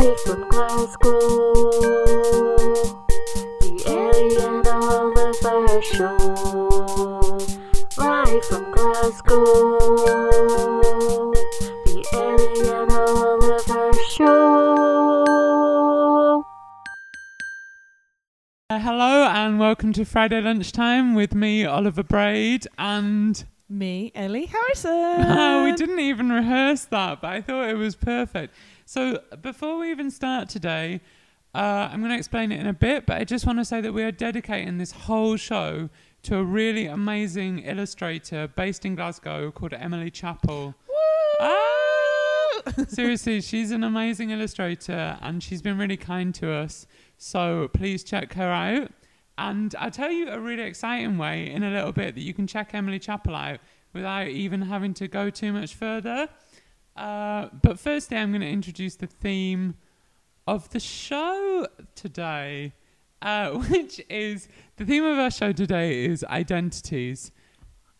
Live from Glasgow, the Ellie and Oliver Show. Live from Glasgow, the Ellie and Oliver Show. Uh, hello and welcome to Friday lunchtime with me, Oliver Braid, and Me, Ellie Harrison. oh, we didn't even rehearse that, but I thought it was perfect. So before we even start today, uh, I'm going to explain it in a bit, but I just want to say that we are dedicating this whole show to a really amazing illustrator based in Glasgow called Emily Chappell. Ah! Seriously, she's an amazing illustrator and she's been really kind to us. So please check her out. And I'll tell you a really exciting way in a little bit that you can check Emily Chappell out without even having to go too much further. Uh, but firstly, I'm going to introduce the theme of the show today, uh, which is the theme of our show today is identities.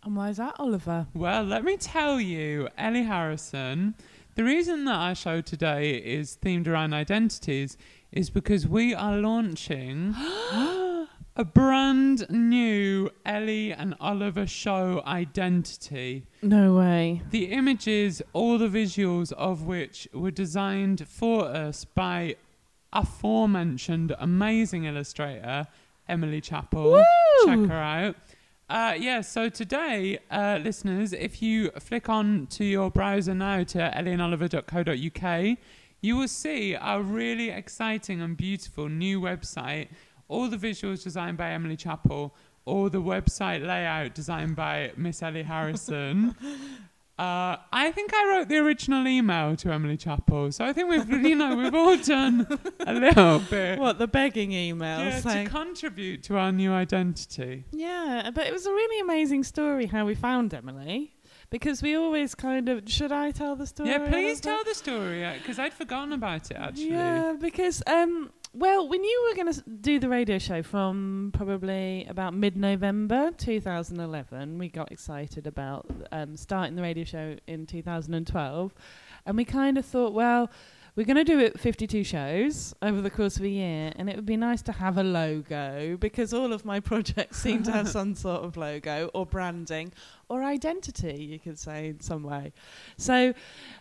And why is that, Oliver? Well, let me tell you, Ellie Harrison, the reason that our show today is themed around identities is because we are launching a brand new Ellie and Oliver show identity. No way. The images, all the visuals of which were designed for us by aforementioned amazing illustrator, Emily Chappell. Woo! Check her out. Uh, yeah, so today, uh, listeners, if you flick on to your browser now to ellieandoliver.co.uk, you will see our really exciting and beautiful new website. All the visuals designed by Emily Chappell, all the website layout designed by Miss Ellie Harrison. Uh, I think I wrote the original email to Emily Chappell, so I think we've, you know, we've all done a little bit What, the begging email yeah, to contribute to our new identity. yeah, but it was a really amazing story how we found Emily. Because we always kind of. Should I tell the story? Yeah, please tell the story because I'd forgotten about it actually. Yeah, because um, well, we knew we were going to do the radio show from probably about mid-November 2011. We got excited about um, starting the radio show in 2012, and we kind of thought, well, we're going to do it 52 shows over the course of a year, and it would be nice to have a logo because all of my projects seem to have some sort of logo or branding or identity, you could say in some way. So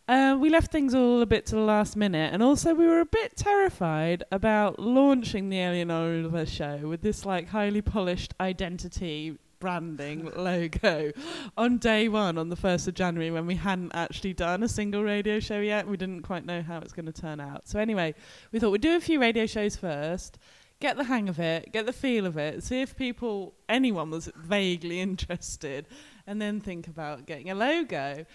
uh, we left things all a bit to the last minute, and also we were a bit terrified about launching the Alien Oliver show with this like highly polished identity branding logo on day one on the 1st of January when we hadn't actually done a single radio show yet. We didn't quite know how it's going to turn out. So, anyway, we thought we'd do a few radio shows first. Get the hang of it, get the feel of it, see if people, anyone was vaguely interested, and then think about getting a logo.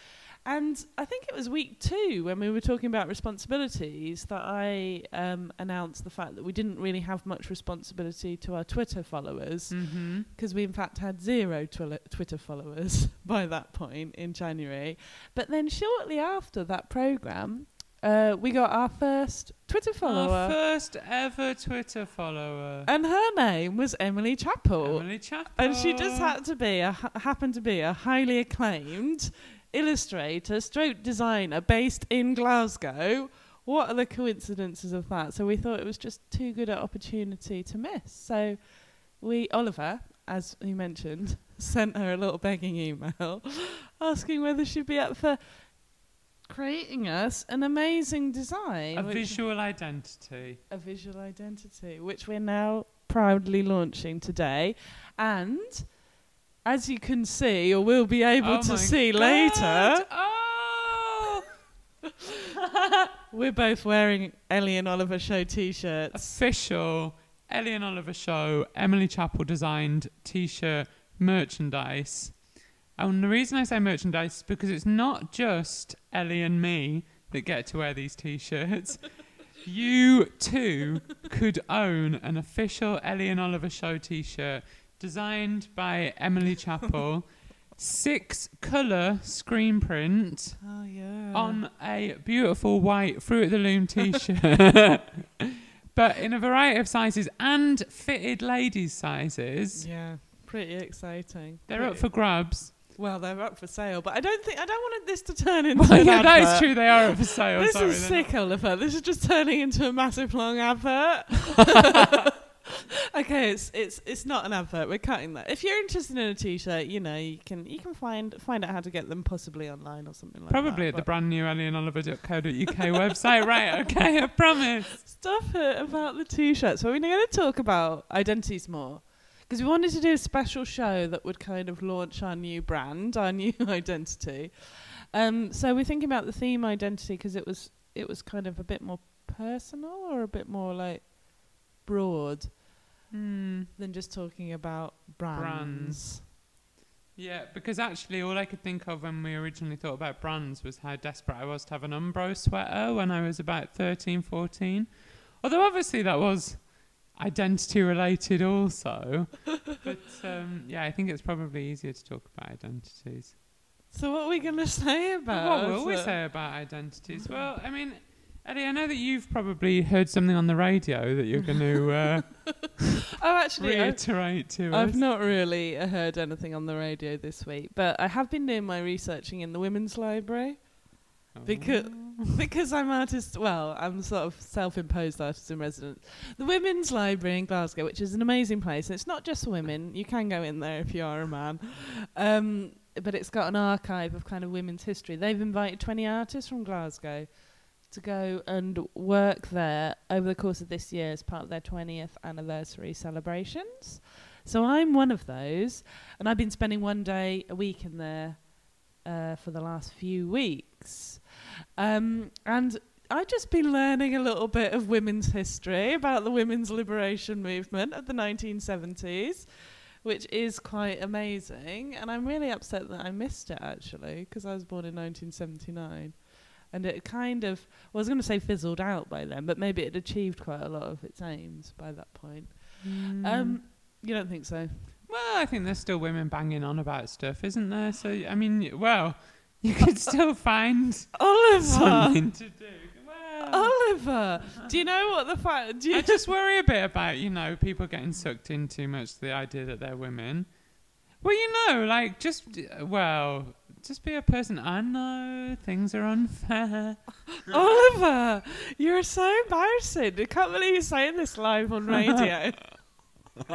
And I think it was week two when we were talking about responsibilities that I um, announced the fact that we didn't really have much responsibility to our Twitter followers Mm-hmm. because we in fact had zero Twitter followers by that point in January. But then shortly after that program, uh, we got our first Twitter follower. Our first ever Twitter follower, and her name was Emily Chappell. Emily Chappell. And she just had to be a happened to be a highly acclaimed illustrator, stroke designer based in Glasgow. What are the coincidences of that? So we thought it was just too good an opportunity to miss. So we Oliver, as you mentioned, sent her a little begging email asking whether she'd be up for creating us an amazing design. a visual identity. a visual identity, which we're now proudly launching today. And as you can see, or will be able Oh to see God. later, Oh, we're both wearing Ellie and Oliver show t shirts. official Ellie and Oliver show. Emily Chappell designed T-shirt merchandise. And the reason I say merchandise is because it's not just Ellie and me that get to wear these T-shirts. you too could own an official Ellie and Oliver show T-shirt designed by Emily Chappell. Six colour screen print Oh, yeah. on a beautiful white Fruit of the Loom t-shirt, but in a variety of sizes and fitted ladies' sizes. Yeah, pretty exciting. They're up for grabs. Well, they're up for sale, but I don't think I don't want this to turn into. Well, yeah, that is true. They are up for sale. This sorry, is not- sick, Oliver. This is just turning into a massive long advert. Okay, it's it's it's not an advert. We're cutting that. If you're interested in a t-shirt, you know you can you can find find out how to get them possibly online or something like Probably that. Probably at the brand new ellieandoliver.co.uk website. Right, okay, I promise. Stop it about the t-shirts. So we're going to talk about identities more. Because we wanted to do a special show that would kind of launch our new brand, our new identity. Um, so we're thinking about the theme identity because it was it was kind of a bit more personal or a bit more like broad Hmm. than just talking about brands. Brands. Yeah, because actually, all I could think of when we originally thought about brands was how desperate I was to have an Umbro sweater when I was about 13, 14. Although, obviously, that was identity related also. but um, yeah, I think it's probably easier to talk about identities. So what are we going to say about? what will we say about identities? Well, I mean, Eddie, I know that you've probably heard something on the radio that you're going to uh, Oh, actually, reiterate to us. I've not really uh, heard anything on the radio this week, but I have been doing my researching in the women's library because because I'm artist. Well, I'm sort of self-imposed artist in residence. The women's library in Glasgow, which is an amazing place. It's not just for women. You can go in there if you are a man, um, but it's got an archive of kind of women's history. They've invited 20 artists from Glasgow to go and work there over the course of this year as part of their 20th anniversary celebrations. So I'm one of those, and I've been spending one day a week in there uh, for the last few weeks. Um, and I've just been learning a little bit of women's history about the women's liberation movement of the 1970s, which is quite amazing. And I'm really upset that I missed it actually, because I was born in 1979. And it kind of, well, I was going to say fizzled out by then, but maybe it had achieved quite a lot of its aims by that point. Mm. Um, you don't think so? Well, I think there's still women banging on about stuff, isn't there? So, I mean, well, you could still find Oliver! something to do. Well, Oliver! Do you know what the fact? Do you I just worry a bit about, you know, people getting sucked in too much to the idea that they're women. Well, you know, like, just, uh, well, just be a person. I know things are unfair. Oliver, you're so embarrassing. I can't believe you're saying this live on radio.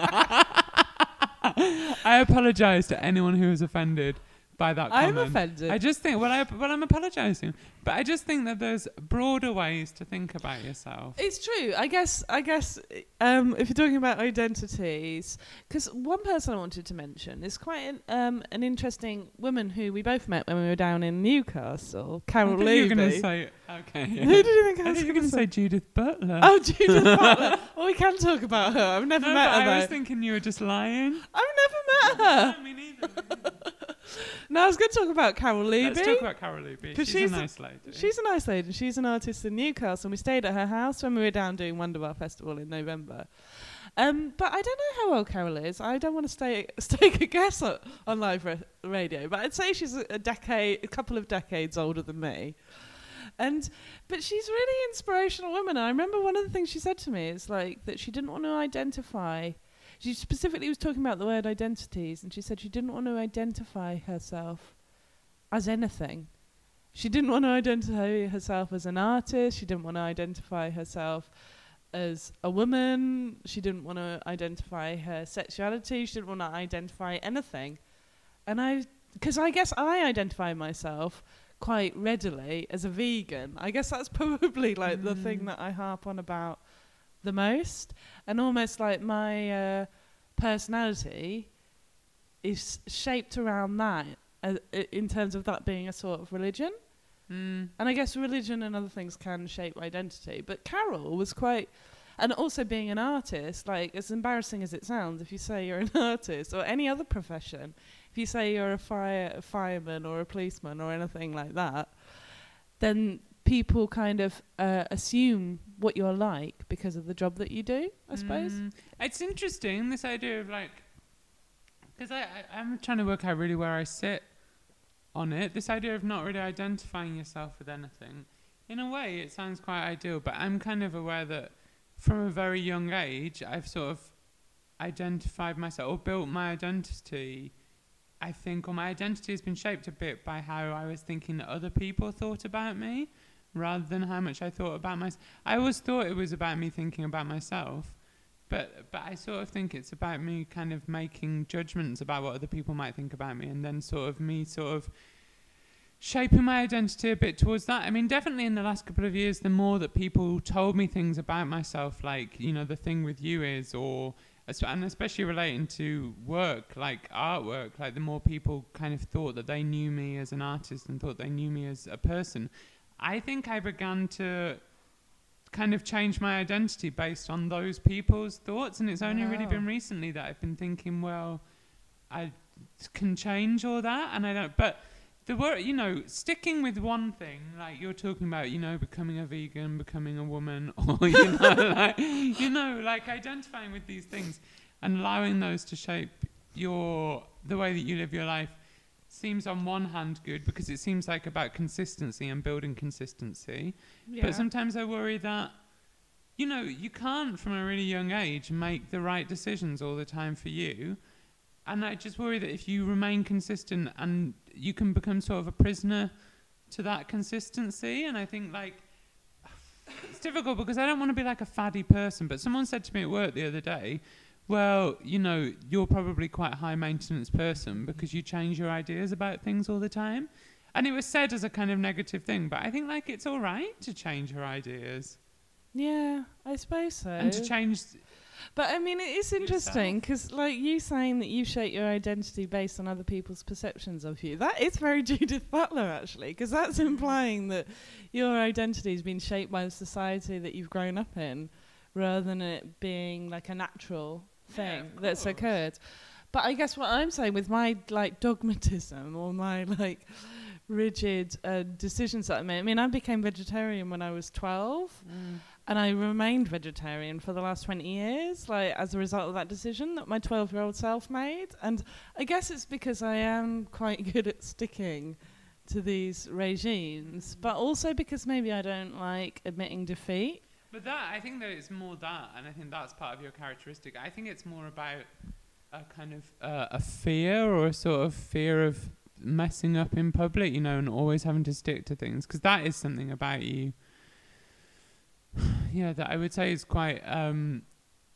I apologise to anyone who was offended by that I'm comment. offended. I just think, well, I, well, I'm apologising, but I just think that there's broader ways to think about yourself. It's true. I guess. I guess. Um, if you're talking about identities, because one person I wanted to mention is quite an, um, an interesting woman who we both met when we were down in Newcastle, Carol thought you were going to say, okay. yeah. Who did you think I I was thought you were going to say Judith Butler. Oh, Judith Butler. Well, we can talk about her. I've never no, met her. I was thinking you were just lying. I've never met her. Me neither. No, I was going to talk about Carol Levy. Let's talk about Carol. 'Cause She's, she's a a- nice lady. She's a nice lady. She's an artist in Newcastle, and we stayed at her house when we were down doing Wunderbar Festival in November. Um, but I don't know how old Carol is. I don't want to stay, stake a guess on, on live ra- radio, but I'd say she's a, a decade, a couple of decades older than me. And but she's a really inspirational woman. I remember one of the things she said to me is like that she didn't want to identify. She specifically was talking about the word identities, and she said she didn't want to identify herself as anything. She didn't want to identify herself as an artist. She didn't want to identify herself as a woman. She didn't want to identify her sexuality. She didn't want to identify anything. And I, because I guess I identify myself quite readily as a vegan. I guess that's probably like the thing Mm. that I harp on about the most. And almost like my uh, personality is shaped around that uh, in terms of that being a sort of religion. Mm. And I guess religion and other things can shape identity. But Carol was quite, and also being an artist, like as embarrassing as it sounds, if you say you're an artist or any other profession, if you say you're a fire a fireman or a policeman or anything like that, then people kind of uh, assume what you're like because of the job that you do. I suppose. Mm. It's interesting this idea of like, because I, I I'm trying to work out really where I sit on it. This idea of not really identifying yourself with anything. In a way, it sounds quite ideal, but I'm kind of aware that from a very young age, I've sort of identified myself or built my identity I think, or my identity has been shaped a bit by how I was thinking that other people thought about me rather than how much I thought about myself. I always thought it was about me thinking about myself. But but I sort of think it's about me kind of making judgments about what other people might think about me and then sort of me sort of shaping my identity a bit towards that. I mean, definitely in the last couple of years, the more that people told me things about myself, like, you know, the thing with you is, or, and especially relating to work, like artwork, like the more people kind of thought that they knew me as an artist and thought they knew me as a person, I think I began to kind of change my identity based on those people's thoughts. And it's only really been recently that I've been thinking, well, I can change all that. And I don't, but the word, you know, sticking with one thing, like you're talking about, you know, becoming a vegan, becoming a woman, or, you know, like, you know, like identifying with these things and allowing those to shape your, the way that you live your life seems on one hand good because it seems like about consistency and building consistency. Yeah. But sometimes I worry that, you know, you can't from a really young age make the right decisions all the time for you. And I just worry that if you remain consistent and you can become sort of a prisoner to that consistency. And I think, like, it's difficult because I don't want to be like a faddy person. But someone said to me at work the other day, well, you know, you're probably quite a high maintenance person because you change your ideas about things all the time. And it was said as a kind of negative thing, but I think like it's all right to change your ideas yeah, I suppose so. and to change. But I mean, it is interesting because, like you saying that you shape your identity based on other people's perceptions of you. That is very Judith Butler, actually, because that's mm. implying that your identity has been shaped by the society that you've grown up in, rather than it being like a natural thing of that's occurred. But I guess what I'm saying with my like dogmatism or my like rigid uh, decisions that I made. I mean, I became vegetarian when I was 12 and I remained vegetarian for the last 20 years, like as a result of that decision that my 12 year old self made. And I guess it's because I am quite good at sticking to these regimes, but also because maybe I don't like admitting defeat. But that, I think that it's more that, and I think that's part of your characteristic. I think it's more about a kind of uh, a fear or a sort of fear of messing up in public, you know, and always having to stick to things, because that is something about you. yeah, that I would say is quite um,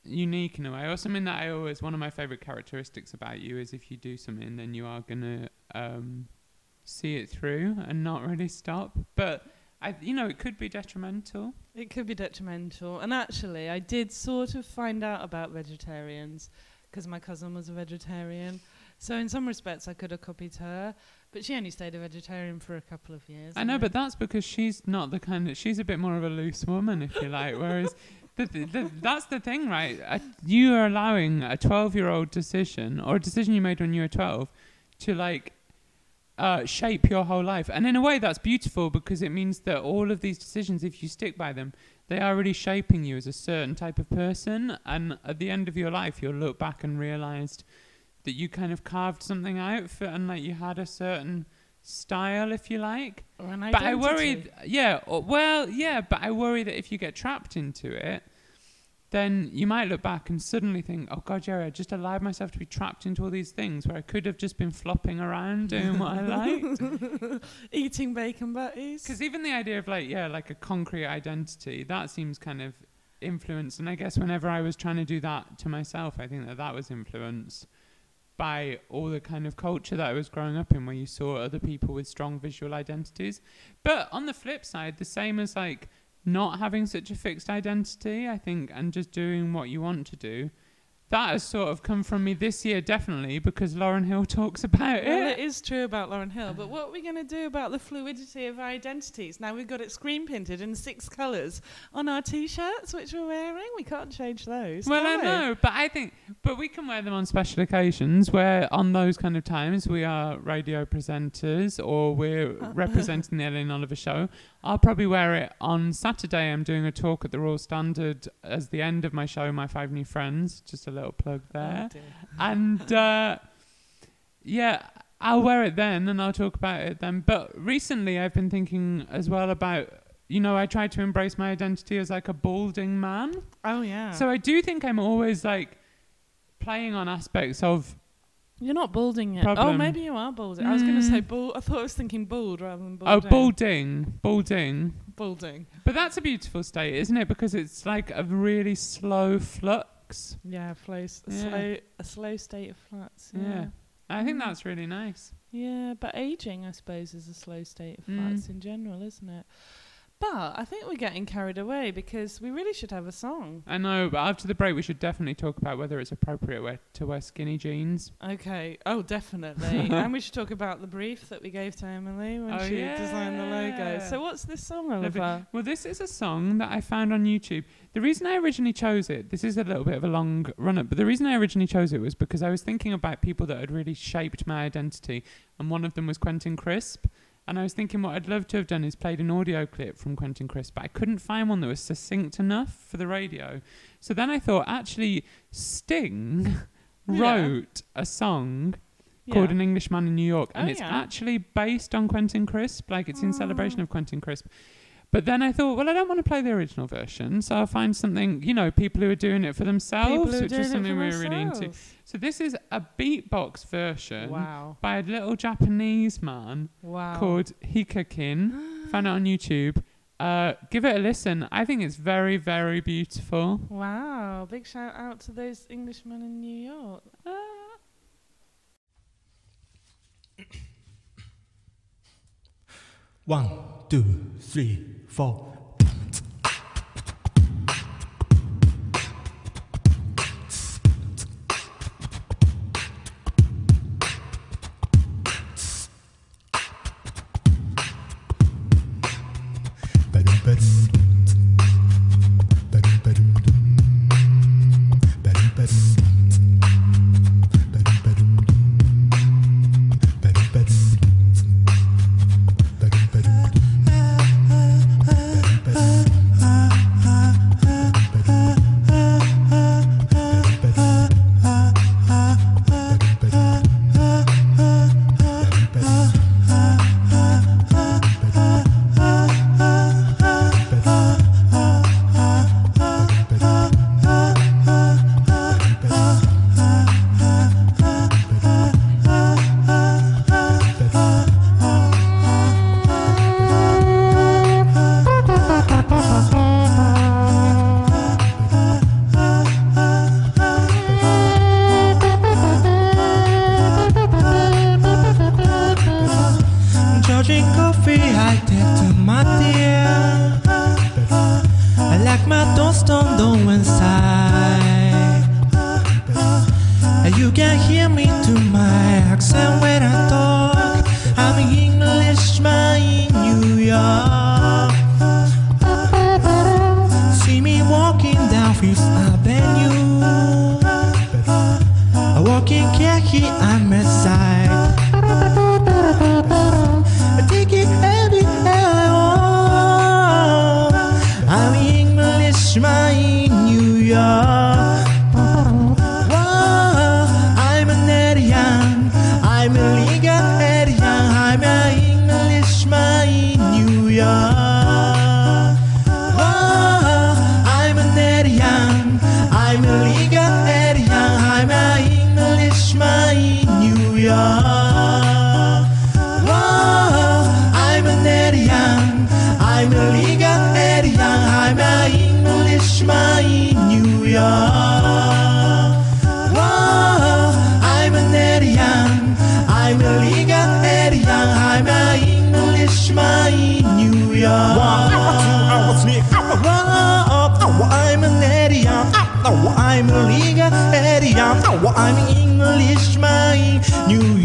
unique in a way, or something that I always one of my favorite characteristics about you is if you do something, then you are gonna um, see it through and not really stop. But I, you know, it could be detrimental. It could be detrimental. And actually, I did sort of find out about vegetarians because my cousin was a vegetarian. So, in some respects, I could have copied her, but she only stayed a vegetarian for a couple of years. I know, then- but that's because she's not the kind of she's a bit more of a loose woman, if you like. Whereas the, the, the, that's the thing, right? Uh, you are allowing a twelve-year-old decision or a decision you made when you were twelve to like uh, shape your whole life, and in a way, that's beautiful because it means that all of these decisions, if you stick by them, they are really shaping you as a certain type of person. And at the end of your life, you'll look back and realized that you kind of carved something out for, and like you had a certain style, if you like. Or an But I worry, yeah, or, well, yeah, but I worry that if you get trapped into it, then you might look back and suddenly think, oh God, Jerry, I just allowed myself to be trapped into all these things where I could have just been flopping around doing what I liked. Eating bacon butties. Because even the idea of like, yeah, like a concrete identity, that seems kind of influenced. And I guess whenever I was trying to do that to myself, I think that that was influenced by all the kind of culture that I was growing up in, where you saw other people with strong visual identities. But on the flip side, the same as like not having such a fixed identity, I think, and just doing what you want to do. That has sort of come from me this year, definitely, because Lauren Hill talks about it. Well, it. it is true about Lauren Hill, but what are we going to do about the fluidity of our identities? Now we've got it screen printed in six colours on our t-shirts, which we're wearing. We can't change those. Well, I we? know, but I think, but we can wear them on special occasions where, on those kind of times, we are radio presenters or we're uh-huh. representing the Ellen Oliver show. I'll probably wear it on Saturday. I'm doing a talk at the Royal Standard as the end of my show, My Five New Friends. Just a little plug there. Oh, and uh, yeah, I'll wear it then and I'll talk about it then. But recently, I've been thinking as well about. You know, I try to embrace my identity as like a balding man. oh yeah. So I do think I'm always like playing on aspects of You're not balding yet. Oh, maybe you are balding. I was going to say Mm. bald. I thought I was thinking bald rather than balding. Oh, balding. balding, balding. But that's a beautiful state, isn't it? Because it's like a really slow flux. Yeah, flow, s- a Yeah. slow, a slow state of flux. Yeah. Yeah. I think Mm. that's really nice. Yeah, but aging, I suppose, is a slow state of Mm. flux in general, isn't it? But I think we're getting carried away because we really should have a song. I know, but after the break, we should definitely talk about whether it's appropriate wear, to wear skinny jeans. Okay. Oh, definitely. and we should talk about the brief that we gave to Emily when Oh, she designed the logo. So, what's this song, Oliver? Well, this is a song that I found on YouTube. The reason I originally chose it, this is a little bit of a long run up, but the reason I originally chose it was because I was thinking about people that had really shaped my identity, and one of them was Quentin Crisp. And I was thinking what I'd love to have done is played an audio clip from Quentin Crisp, but I couldn't find one that was succinct enough for the radio. So then I thought, actually, Sting Yeah. wrote a song called An Englishman in New York, and Oh, it's yeah. actually based on Quentin Crisp, like it's in oh. celebration Oh. of Quentin Crisp. But then I thought, well, I don't want to play the original version, so I'll find something, you know, people who are doing it for themselves, People who are which is something we were really into. So this is a beatbox version Wow. by a little Japanese man Wow. called Hikakin. Found it on YouTube. Uh, give it a listen. I think it's very, very beautiful. Wow. Big shout out to those Englishmen in New York. One, two, three, four.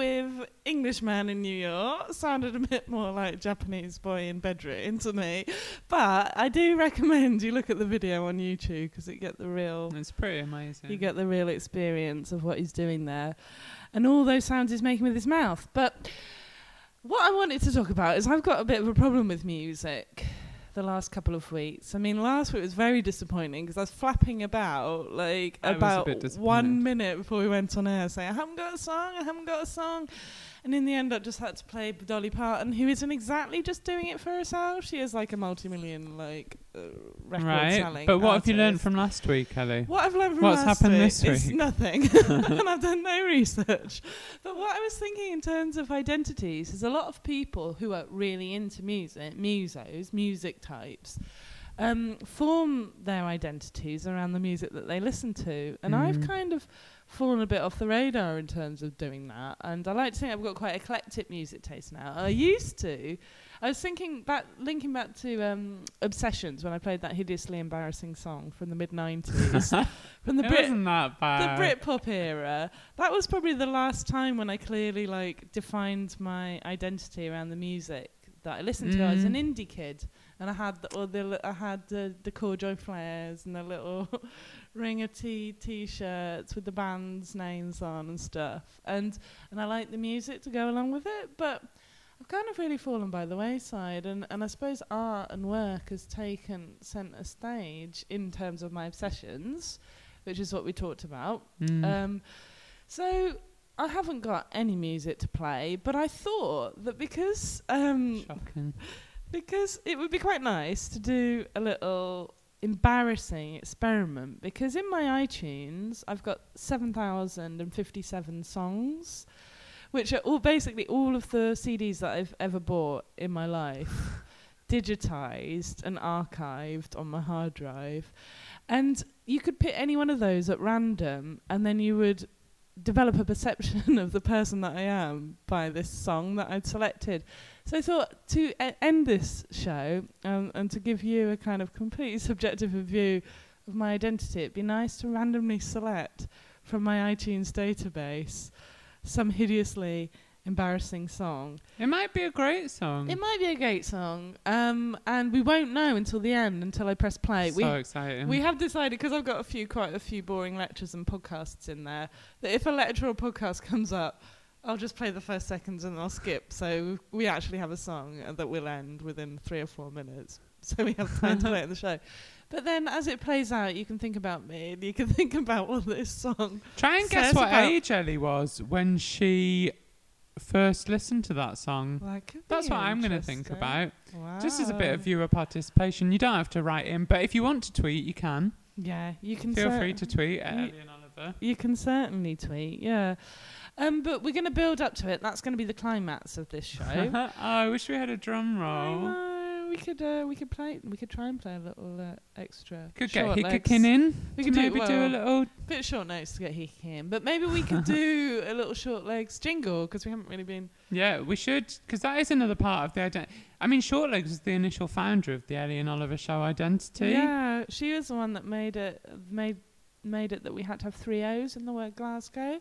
with Englishman in New York. Sounded a bit more like Japanese boy in bedroom to me. But I do recommend you look at the video on YouTube because it get the real It's pretty amazing. you get the real experience of what he's doing there and all those sounds he's making with his mouth. But what I wanted to talk about is I've got a bit of a problem with music. The last couple of weeks. I mean, last week was very disappointing because I was flapping about like I about one minute before we went on air, saying I haven't got a song, I haven't got a song, and in the end, I just had to play Dolly Parton, who isn't exactly just doing it for herself. She is like a multi-million like uh, record right. selling. But what have you learned from last week, Ellie? What I've learned from What's last happened week this is week? nothing, and I've done no research. But what I was thinking in terms of identities is a lot of people who are really into music, musos, music types, um, form their identities around the music that they listen to, and I've Mm. kind of fallen a bit off the radar in terms of doing that. And I like to think I've got quite eclectic music taste now. I used to. I was thinking back, linking back to um, Obsessions when I played that hideously embarrassing song from the mid '90s, from the it Brit the. Britpop era. That was probably the last time when I clearly like defined my identity around the music that I listened to. I was an Mm. indie kid, and I had the, all the I had the the corduroy flares and the little ringer t t-shirts with the band's names on and stuff. And and I like the music to go along with it, but. I've kind of really fallen by the wayside, and, and I suppose art and work has taken centre stage in terms of my obsessions, which is what we talked about. Mm. Um, so I haven't got any music to play, but I thought that because um, Shocking. because it would be quite nice to do a little embarrassing experiment because in my iTunes I've got 7057 songs which are all basically all of the CDs that I've ever bought in my life digitized and archived on my hard drive and you could pick any one of those at random and then you would develop a perception of the person that I am by this song that I'd selected. So I thought to e- end this show um, and to give you a kind of completely subjective view of my identity, it'd be nice to randomly select from my iTunes database some hideously embarrassing song. It might be a great song. It might be a great song, um, and we won't know until the end until I press play. so we exciting. we have decided because I've got a few quite a few boring lectures and podcasts in there that if a lecture or podcast comes up, I'll just play the first seconds and I'll skip. So we actually have a song uh, that will end within three or four minutes, so we have time to play the show. But then, as it plays out, you can think about me and you can think about what this song. Try and guess what age Ellie was when she first listened to that song. Like, could That's what I'm going to think about. Just as a bit of viewer participation. You don't have to write in, but if you want to tweet, you can. Yeah, you can Feel free to tweet at Ellie and Oliver. You can certainly tweet, yeah. Um, but we're going to build up to it. That's going to be the climax of this show. oh, I wish we had a drum roll. We could uh, we could play we could try and play a little uh, extra. Could get short Hikakin in. We could do- maybe do a little. Bit short notes to get Hick in, but maybe we could do a little short legs jingle because we haven't really been. Yeah, we should, because that is another part of the identity. I mean, Shortlegs was the initial founder of the Ellie and Oliver show identity. Yeah, she was the one that made it made made it that we had to have three O's in the word Glasgow.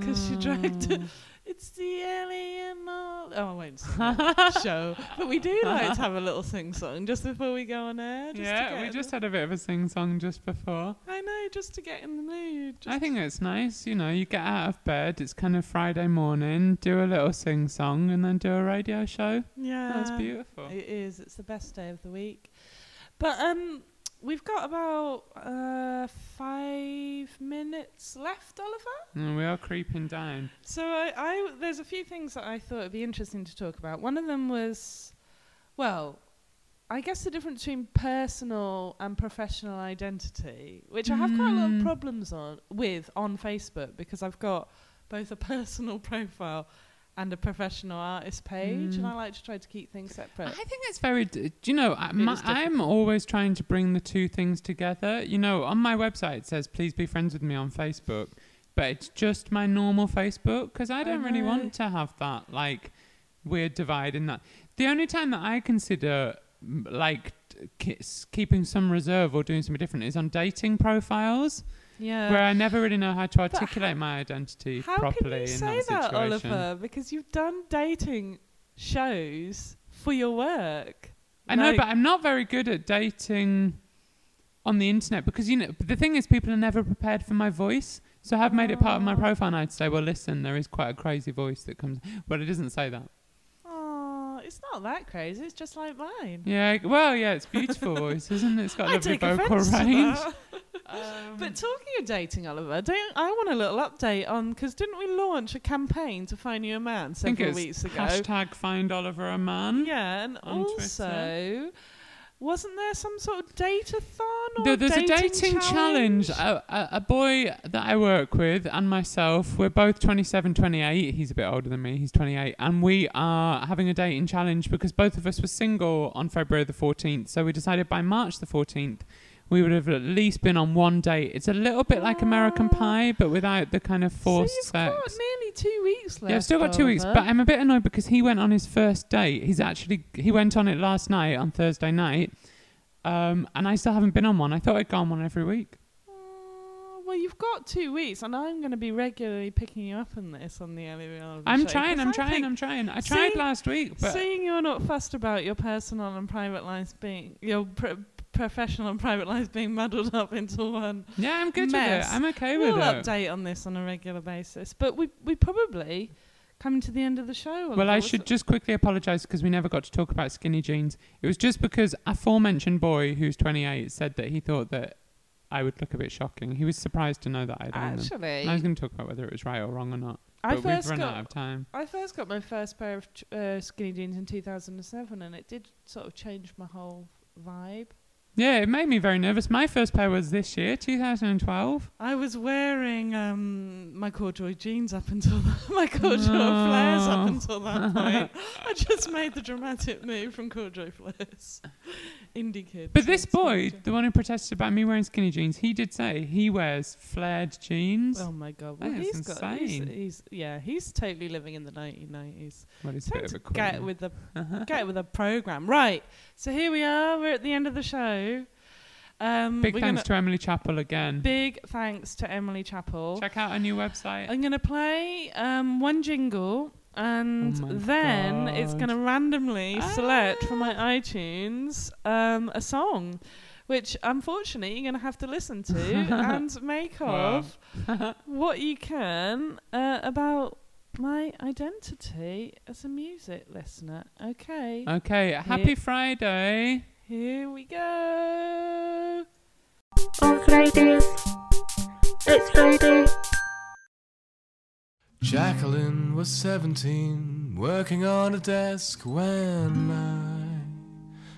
'Cause she dragged it. It's the alien all. Oh, I won't show, but we do like to have a little sing song just before we go on air. Yeah, we just had a bit of a sing song just before. I know, just to get in the mood. I think it's nice, you know, you get out of bed, it's kind of Friday morning, do a little sing song, and then do a radio show. yeah, That's beautiful. It is. It's the best day of the week. But um, we've got about uh five minutes left, Oliver. Mm, we are creeping down. So I, I there's a few things that I thought would be interesting to talk about. One of them was, well, I guess the difference between personal and professional identity, which I have quite a lot of Mm. problems on with on Facebook because I've got both a personal profile and a professional artist page, and Mm. I like to try to keep things separate. I think it's very. D- you know? my, I'm always trying to bring the two things together. You know, on my website it says please be friends with me on Facebook, but it's just my normal Facebook because I I don't really want to have that like weird divide in that. The only time that I consider like s- keeping some reserve or doing something different is on dating profiles, yeah. where I never really know how to articulate my identity How properly can you in say that that. Oliver? Because you've done dating shows for your work. I know, but I'm not very good at dating on the internet because you know the thing is people are never prepared for my voice. So I've made it part of my profile and I'd say, well, listen, there is quite a crazy voice that comes, but it doesn't say that. Oh, it's not that crazy. It's just like mine. Yeah, well, yeah, it's beautiful voice, isn't it? It's got I lovely vocal range. Um, But talking of dating, Oliver, don't I want a little update on because didn't we launch a campaign to find you a man several weeks ago? hashtag find Oliver a man. Yeah, and on also, wasn't there some sort of date-a-thon or There- there's a dating challenge? challenge. A, a, a boy that I work with and myself, we're both 27, 28. He's a bit older than me. He's 28. And we are having a dating challenge because both of us were single on February the 14th. So we decided by March the 14th, we would have at least been on one date. It's a little bit like American Ah. Pie, but without the kind of forced so you've sex. got nearly two weeks left. Yeah, I've still got two weeks, but I'm a bit annoyed because he went on his first date. He's actually he went on it last night on Thursday night, um, and I still haven't been on one. I thought I'd go on one every week. Oh, well, you've got two weeks, and I'm going to be regularly picking you up on this on the Oliver I'm show, trying, I'm I trying, I'm trying. I tried See- last week, but Seeing you're not fussed about your personal and private lives being your pr- professional and private lives being muddled up into one. yeah, I'm good mess. with it. I'm okay with it. We'll update on this on a regular basis, but we we probably coming to the end of the show. Well, I should just quickly apologise because we never got to talk about skinny jeans. It was just because aforementioned boy who's 28 said that he thought that I would look a bit shocking. He was surprised to know that I'd actually. I was going to talk about whether it was right or wrong or not. I But we've first run got out of time. I first got my first pair of uh, skinny jeans in 2007, and it did sort of change my whole vibe. Yeah, it made me very nervous. My first pair was this year, 2012. I was wearing um, my corduroy jeans up until my corduroy flares up until that point. I just made the dramatic move from corduroy flares. Indie kid. But this boy, the one who protested about me wearing skinny jeans, he did say he wears flared jeans. Oh my god! That Well, is he's got. He's, insane. he's yeah. He's totally living in the 1990s. well, it's a bit of a get with the get with the program, right? So here we are. We're at the end of the show. Um, Big thanks gonna, Emily Chappell again. big thanks to Emily Chappell. Check out our new website. I'm going to play um, one jingle and Oh my then it's going to randomly select from Ah. my iTunes um, a song, which unfortunately you're going to have to listen to and make of what you can uh, about my identity as a music listener. Okay, Okay, happy Here- Friday. here we go. On Fridays, it's Friday. Jacqueline was 17, working on a desk when I,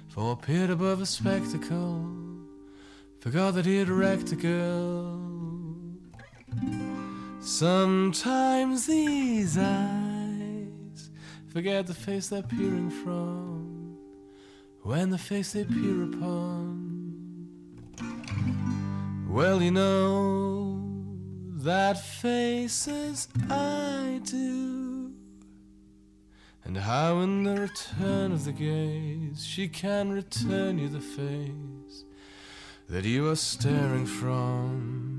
for appeared above a spectacle, forgot that he had wrecked a girl. Sometimes these eyes forget the face they're peering from when the face they peer upon. Well, you know that faces I do, and how in the return of the gaze she can return you the face that you are staring from.